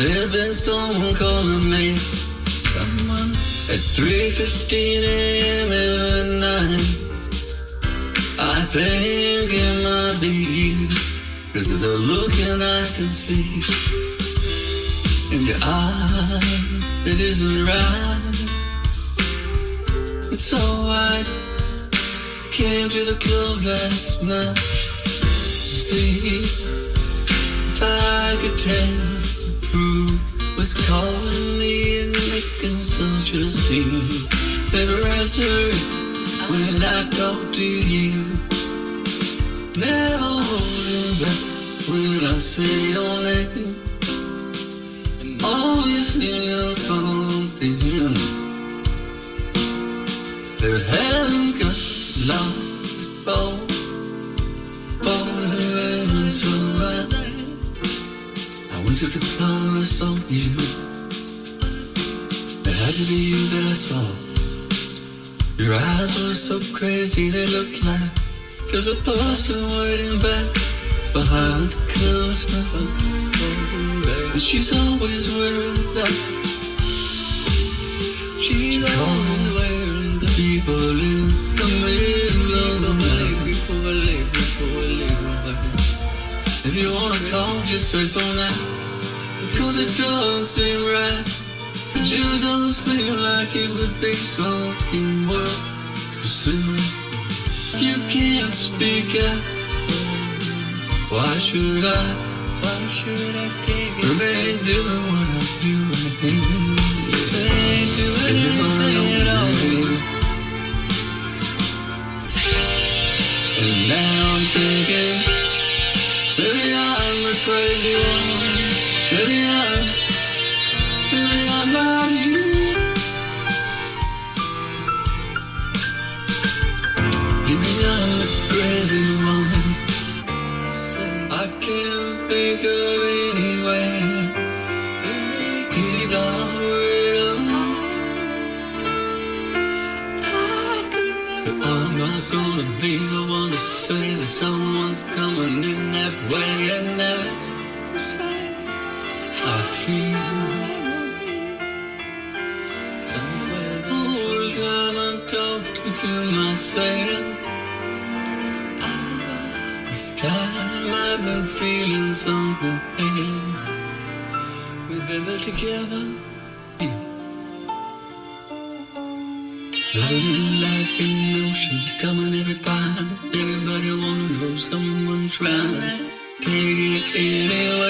There's been someone calling me. Someone at 3:15 a.m. in the night. I think it might be you. Cause there's a look and I can see in your eyes that isn't right. So I came to the club last night to see if I could tell who was calling me and making such a scene. Never answered when I talk to you. Never holding back when I say your name. And always singing something that hadn't got lost before. I went to the club, I saw you. It had to be you that I saw. Your eyes were so crazy, they looked like there's a person waiting back behind the curtain. And she's always wearing that. She's always wearing that. People in the middle of the you wanna talk, just say so now. Cause it doesn't seem right. It just doesn't seem like it would be something worth pursuing. You can't speak out, why should I? Why should I take it? Remain doing what I'm doing. Remain doing anything at all. And now I'm thinking, maybe I'm the crazy the crazy one. I can't think of any way to keep. I'm not gonna be the one to say that someone's coming in time I'm talking to myself. This time I've been feeling something. We've been there together. Running like an coming every time. Everybody wanna know someone's to take it anyway.